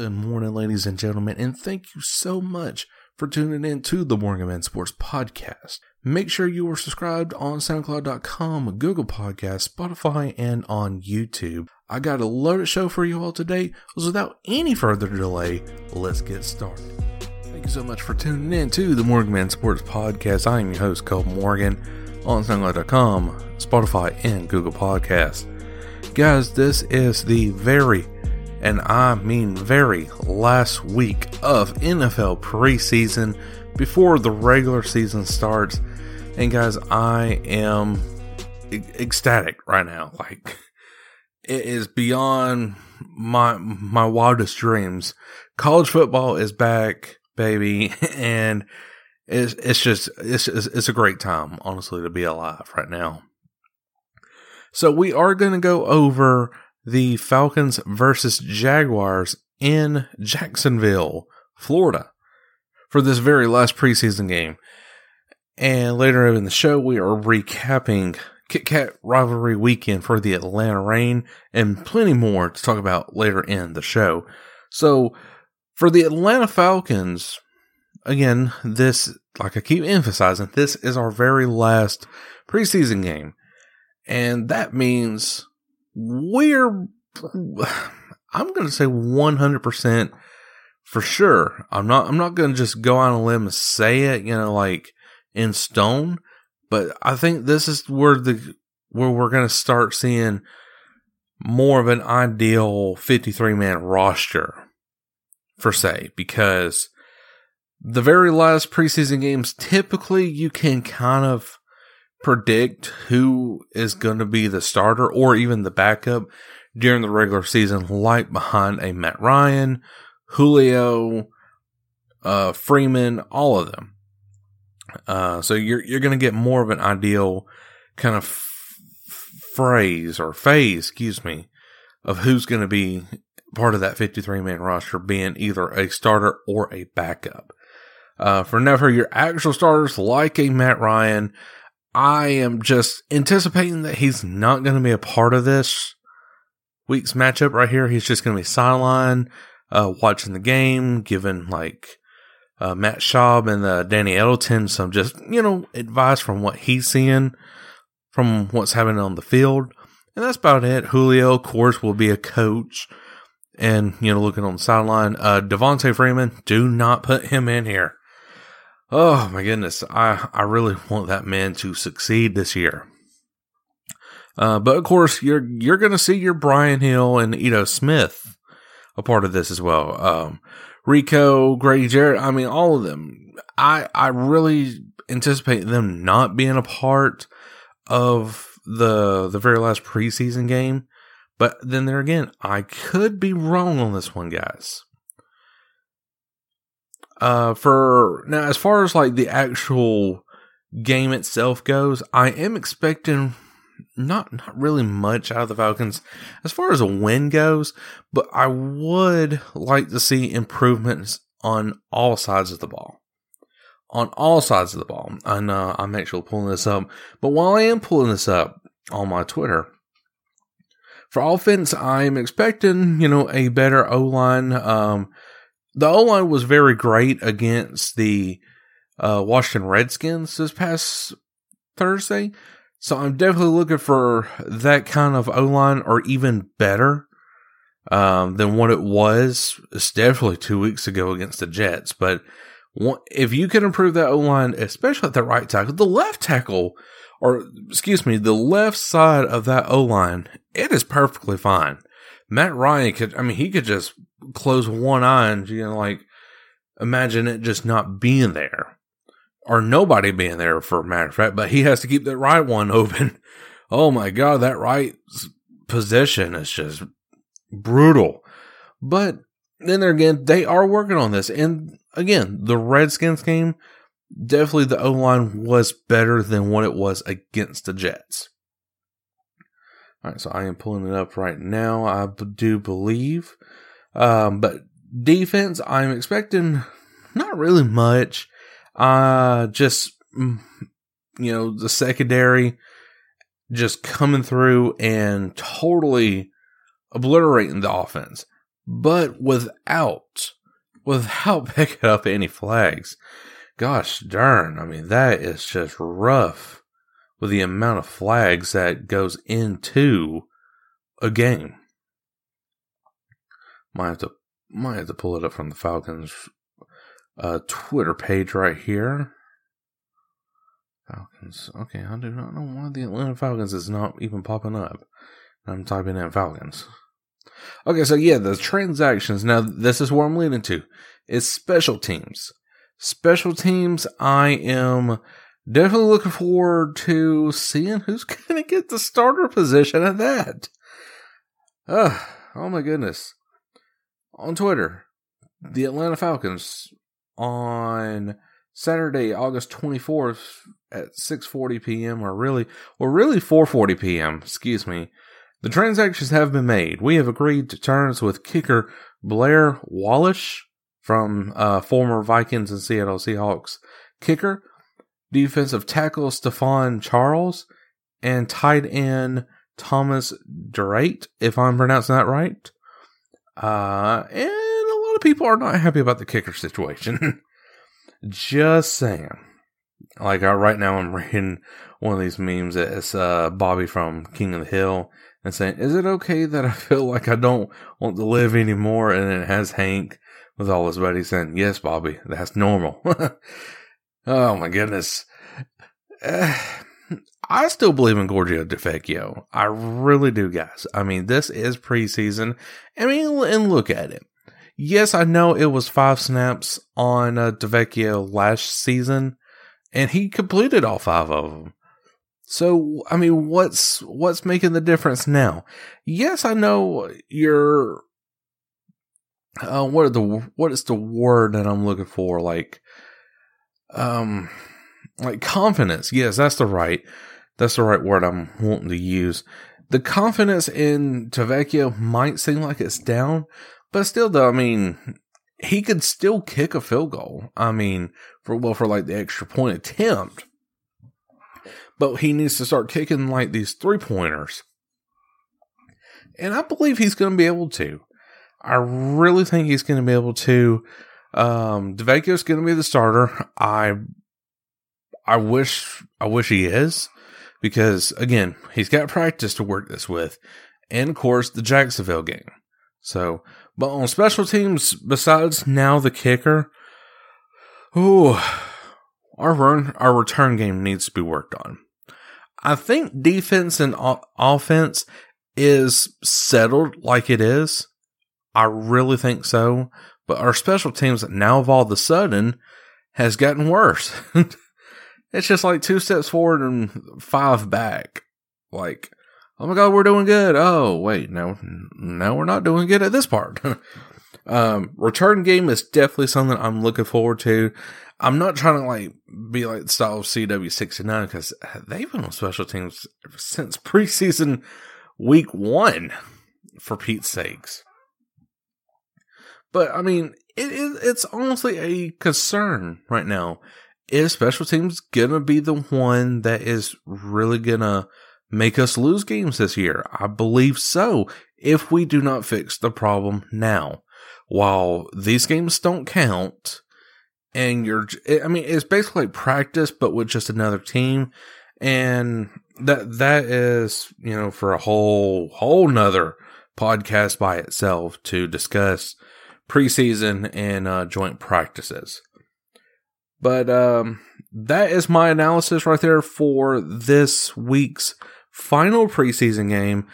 Good morning, ladies and gentlemen, and thank you so much for tuning in to the Morgan Man Sports Podcast. Make sure you are subscribed on SoundCloud.com, Google Podcasts, Spotify, and on YouTube. I got a loaded show for you all today. So without any further delay, let's get started. Thank you so much for tuning in to the Morgan Man Sports Podcast. I am your host, Cole Morgan, on SoundCloud.com, Spotify, and Google Podcasts. Guys, this is the very, and I mean very, last week of NFL preseason before the regular season starts. And guys, I am ecstatic right now. Like it is beyond my my wildest dreams. College football is back, baby, and it's it's just it's it's a great time, honestly, to be alive right now. So we are going to go over the Falcons versus Jaguars in Jacksonville, Florida, for this very last preseason game. And later in the show, we are recapping Kit Kat rivalry weekend for the Atlanta Reign and plenty more to talk about later in the show. So, for the Atlanta Falcons, again, this, like I keep emphasizing, this is our very last preseason game. And that means we're, I'm going to say 100% for sure. I'm not, I'm not going to just go on a limb and say it, you know, like, in stone, but I think this is where the where we're going to start seeing more of an ideal 53 man roster for say because the very last preseason games typically you can kind of predict who is going to be the starter or even the backup during the regular season like behind a Matt Ryan, Julio, uh, Freeman, all of them. Uh, so you're you're going to get more of an ideal kind of f- phrase or phase, excuse me, of who's going to be part of that 53 man roster being either a starter or a backup. Uh, for never your actual starters like a Matt Ryan, I am just anticipating that he's not going to be a part of this week's matchup right here. He's just going to be sideline, uh, watching the game, giving like uh, Matt Schaub and uh, Danny Etling some just, you know, advice from what he's seeing from what's happening on the field. And that's about it. Julio, of course, will be a coach and, you know, looking on the sideline. Uh, Devonta Freeman, do not put him in here. Oh my goodness. I, I really want that man to succeed this year. Uh, but of course, you're, you're going to see your Brian Hill and Ito Smith a part of this as well. Um, Rico, Grady Jarrett, I mean, all of them. I, I really anticipate them not being a part of the, the very last preseason game. But then there again, I could be wrong on this one, guys. Uh, for now, as far as like the actual game itself goes, I am expecting not not really much out of the Falcons as far as a win goes, but I would like to see improvements on all sides of the ball. On all sides of the ball. And uh, I'm actually pulling this up. But while I am pulling this up on my Twitter, for offense, I'm expecting, you know, a better O line. Um, the O line was very great against the uh, Washington Redskins this past Thursday. So I'm definitely looking for that kind of O line or even better um, than what it was. It's definitely two weeks ago against the Jets. But if you can improve that O line, especially at the right tackle, the left tackle, or excuse me, the left side of that O line, it is perfectly fine. Matt Ryan could, I mean, he could just close one eye and, you know, like imagine it just not being there or nobody being there for a matter of fact, but he has to keep that right one open. Oh my God, that right position is just brutal. But then there again, they are working on this. And again, the Redskins game, definitely the O line was better than what it was against the Jets. All right, so I am pulling it up right now. I do believe. Um, but defense, I'm expecting not really much. Uh, just, mm, you know, the secondary just coming through and totally obliterating the offense, but without, without picking up any flags. Gosh darn. I mean, that is just rough with the amount of flags that goes into a game. Might have to, might have to pull it up from the Falcons uh, Twitter page right here. Falcons. Okay, I do not know why the Atlanta Falcons is not even popping up. I'm typing in Falcons. Okay, so yeah, the transactions. Now, this is where I'm leading to. Is special teams. Special teams, I am definitely looking forward to seeing who's going to get the starter position at that. Uh, oh my goodness. On Twitter, the Atlanta Falcons on Saturday, August 24th at 6:40 p.m. or really or really 4:40 p.m., excuse me. The transactions have been made. We have agreed to terms with kicker Blair Walsh from uh, former Vikings and Seattle Seahawks kicker, defensive tackle Stefan Charles, and tight end Thomas Duarte, if I'm pronouncing that right. Uh, and a lot of people are not happy about the kicker situation. Just saying. Like uh, right now, I'm reading one of these memes. It's uh, Bobby from King of the Hill and saying, "Is it okay that I feel like I don't want to live anymore?" And it has Hank with all his buddies saying, "Yes, Bobby, that's normal." Oh my goodness. Uh, I still believe in Giorgio Tavecchio. I really do, guys. I mean, this is preseason. I mean, and look at it. Yes, I know it was five snaps on uh, Tavecchio last season, and he completed all five of them. So, I mean, what's what's making the difference now? Yes, I know you're. Uh, what are the what is the word that I'm looking for? Like, um, like confidence. Yes, that's the right. That's the right word I'm wanting to use. The confidence in Tavecchio might seem like it's down, but still, though, I mean, he could still kick a field goal. I mean, for well, for like the extra point attempt, but he needs to start kicking like these three pointers, and I believe he's going to be able to. I really think he's going to be able to. Um, Tavecchio's going to be the starter. I, I wish, I wish he is because again, he's got practice to work this with, and of course the Jacksonville game. So, but on special teams, besides now the kicker, ooh, our run, our return game needs to be worked on. I think defense and offense is settled like it is. I really think so. But our special teams now of all of a sudden has gotten worse. It's just like two steps forward and five back. Like, oh my god, we're doing good. Oh wait, no, no, we're not doing good at this part. um, return game is definitely something I'm looking forward to. I'm not trying to like be like the style of CW69 because they've been on special teams since preseason week one, for Pete's sakes. But I mean, it is it's honestly a concern right now is special teams gonna be the one that is really gonna make us lose games this year? I believe so, if we do not fix the problem now. While these games don't count, and you're, I mean, it's basically like practice, but with just another team. And that, that is, you know, for a whole, whole nother podcast by itself to discuss preseason and uh, joint practices. But um, that is my analysis right there for this week's final preseason game.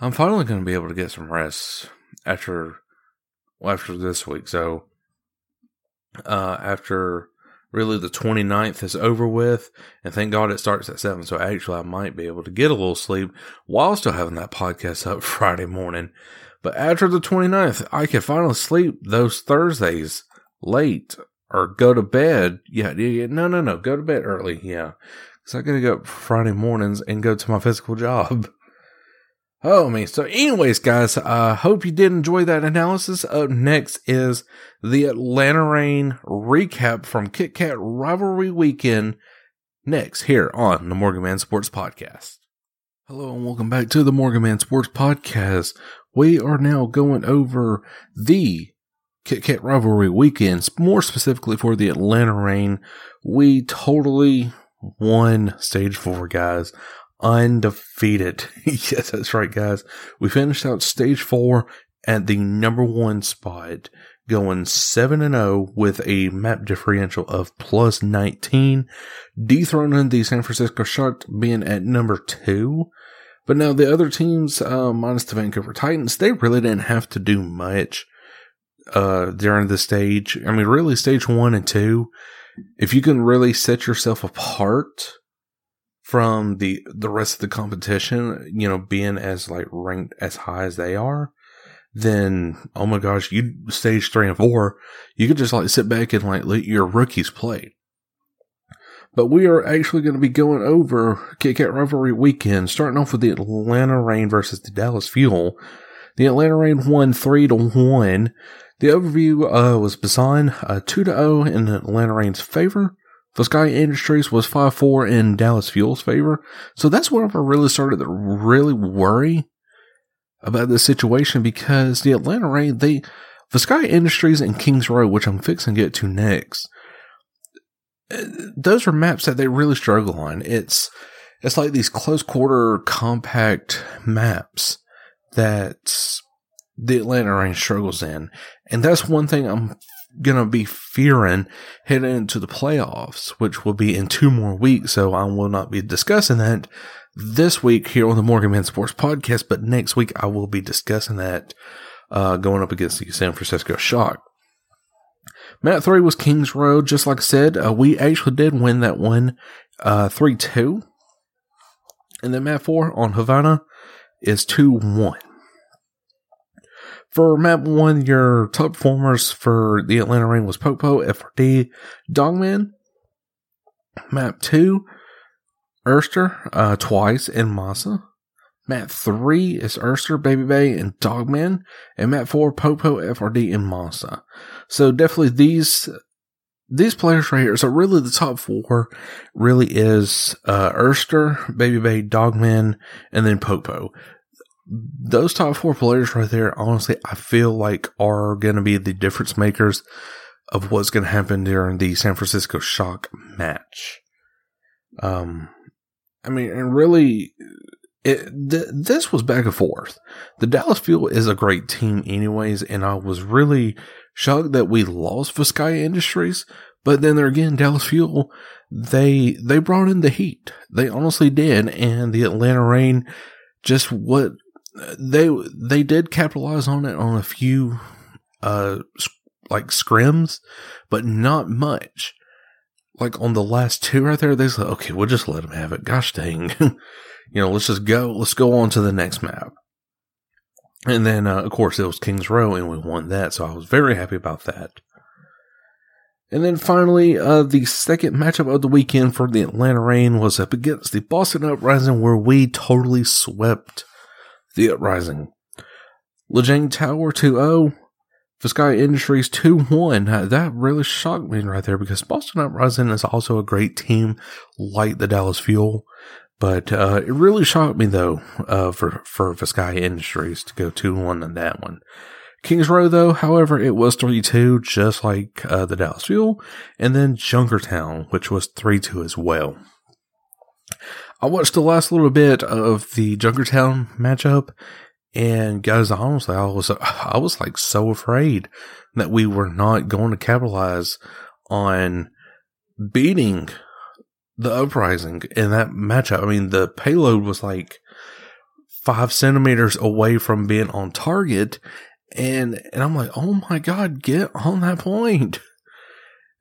I'm finally going to be able to get some rest after after this week. So uh, after really the 29th is over with, and thank God it starts at 7. So actually, I might be able to get a little sleep while still having that podcast up Friday morning. But after the 29th, I can finally sleep those Thursdays late or go to bed. Yeah, yeah, no, no, no, go to bed early. Yeah. Because I got to go up Friday mornings and go to my physical job. Oh me. So, anyways, guys, I uh, hope you did enjoy that analysis. Up next is the Atlanta Reign recap from Kit Kat Rivalry Weekend. Next, here on the Morgan Man Sports Podcast. Hello and welcome back to the Morgan Man Sports Podcast. We are now going over the Kit Kat Rivalry Weekend, more specifically for the Atlanta Reign. We totally won stage four, guys undefeated. yes, that's right, guys. We finished out stage four at the number one spot, going 7 and 0 with a map differential of plus 19, dethroning the San Francisco Shock being at number two. But now the other teams, uh, minus the Vancouver Titans, they really didn't have to do much uh, during the stage. I mean, really, stage one and two, if you can really set yourself apart from the the rest of the competition, you know, being as like ranked as high as they are, then oh my gosh, you stage three and four, you could just like sit back and like let your rookies play. But we are actually going to be going over Kit Kat Rivalry Weekend, starting off with the Atlanta Reign versus the Dallas Fuel. The Atlanta Reign won three to one. The overview uh, was Busan uh, two to zero in Atlanta Reign's favor. The Sky Industries was 5-4 in Dallas Fuel's favor. So that's where I really started to really worry about this situation because the Atlanta Reign, they, the Sky Industries and Kings Row, which I'm fixing to get to next, those are maps that they really struggle on. It's, it's like these close quarter compact maps that the Atlanta Reign struggles in. And that's one thing I'm going to be fearing heading into the playoffs, which will be in two more weeks. So I will not be discussing that this week here on the Morgan Man Sports Podcast, but next week I will be discussing that uh, going up against the San Francisco Shock. Map 3 was Kings Row. Just like I said, uh, we actually did win that one uh, 3 2. And then map 4 on Havana is 2 1. For map one, your top performers for the Atlanta Reign was Pokpo, FRD, Dogman. Map two, Erster, uh, twice, in Masa. Map three is Erster, Baby Bay, and Dogman. And map four, Pokpo, FRD, and Masa. So definitely these these players right here. So really the top four really is uh Erster, Baby Bay, Dogman, and then Pokpo those top four players right there, honestly, I feel like are going to be the difference makers of what's going to happen during the San Francisco Shock match. Um, I mean, and really, it, th- this was back and forth. The Dallas Fuel is a great team, anyways, and I was really shocked that we lost Sky Industries. But then there again, Dallas Fuel, they they brought in the heat. They honestly did, and the Atlanta Reign, just what they they did capitalize on it on a few uh like scrims, but not much. Like on the last two right there, they said, okay, we'll just let them have it. Gosh dang. you know, let's just go, let's go on to the next map. And then, uh, of course, it was Kings Row and we won that. So I was very happy about that. And then finally, uh, the second matchup of the weekend for the Atlanta Reign was up against the Boston Uprising, where we totally swept the Uprising. Lijiang Tower 2-0. Sky Industries 2-1. That really shocked me right there because Boston Uprising is also a great team like the Dallas Fuel. But uh, it really shocked me though uh, for for Sky Industries to go two one on that one. Kings Row though, however, it was three two, just like uh, the Dallas Fuel, and then Junkertown, which was three two as well. I watched the last little bit of the Junkertown matchup, And guys, honestly, I was, I was like so afraid that we were not going to capitalize on beating the uprising in that matchup. I mean, the payload was like five centimeters away from being on target. And, and I'm like, oh my God, get on that point.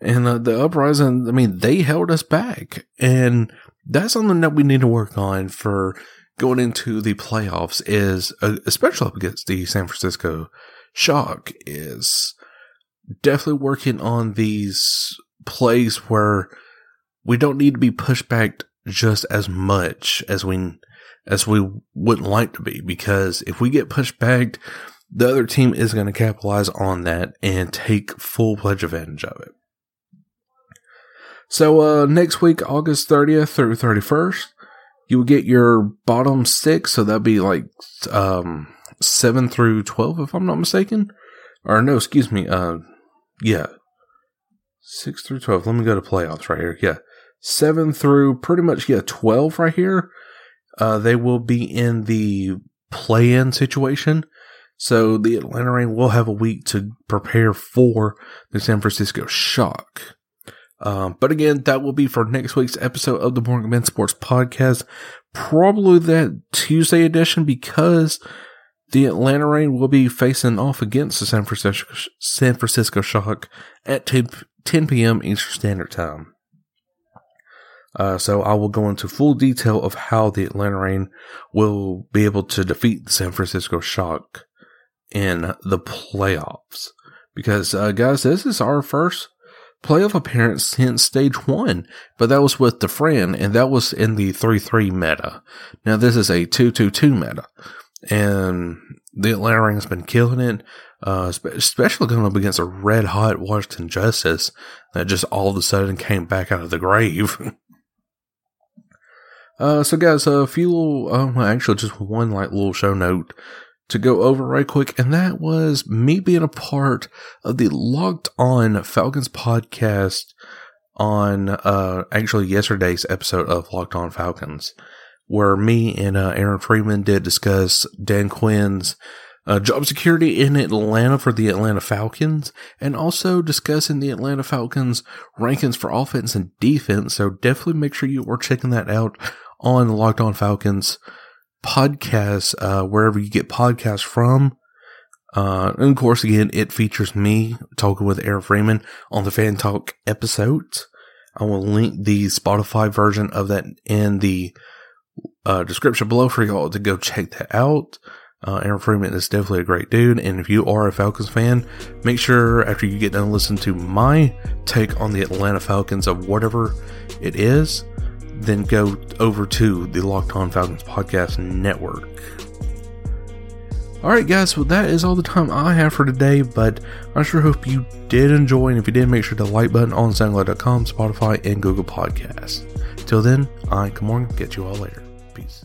And uh, the uprising, I mean, they held us back. And that's something that we need to work on for going into the playoffs is, uh, especially up against the San Francisco Shock, is definitely working on these plays where we don't need to be pushed back just as much as we as we wouldn't like to be. Because if we get pushed back the other team is going to capitalize on that and take full pledge advantage of it. So uh next week august 30th through 31st you will get your bottom six so that'd be like um 7 through 12 if i'm not mistaken or no excuse me uh yeah 6 through 12 let me go to playoffs right here yeah 7 through pretty much, yeah, 12 right here. Uh, they will be in the play in situation. So the Atlanta Reign will have a week to prepare for the San Francisco Shock. Um, but again, that will be for next week's episode of the Morgan Man Sports Podcast. Probably that Tuesday edition because the Atlanta Reign will be facing off against the San Francisco, San Francisco Shock at 10, 10 p.m. Eastern Standard Time. Uh, so I will go into full detail of how the Atlanta Reign will be able to defeat the San Francisco Shock in the playoffs. Because, uh, guys, this is our first playoff appearance since stage one, but that was with the friend, and that was in the 3-3 meta. Now this is a 2-2-2 meta, and the Atlanta Reign has been killing it, uh, especially going up against a red hot Washington Justice that just all of a sudden came back out of the grave. Uh, so guys, a few little, uh, well, actually just one like little show note to go over right quick, and that was me being a part of the Locked On Falcons podcast on, uh, actually yesterday's episode of Locked On Falcons, where me and, uh, Aaron Freeman did discuss Dan Quinn's, uh, job security in Atlanta for the Atlanta Falcons, and also discussing the Atlanta Falcons rankings for offense and defense. So definitely make sure you are checking that out on Locked On Falcons podcast, uh, wherever you get podcasts from. Uh, and of course, again, it features me talking with Aaron Freeman on the Fan Talk episodes. I will link the Spotify version of that in the uh, description below for y'all to go check that out. Uh, Aaron Freeman is definitely a great dude. And if you are a Falcons fan, make sure after you get done listening to my take on the Atlanta Falcons of whatever it is, then go over to the Locked On Falcons Podcast Network. Alright, guys, well, that is all the time I have for today, but I sure hope you did enjoy. And if you did, make sure to like button on SoundCloud.com, Spotify, and Google Podcasts. Till then, I, on, get you all later. Peace.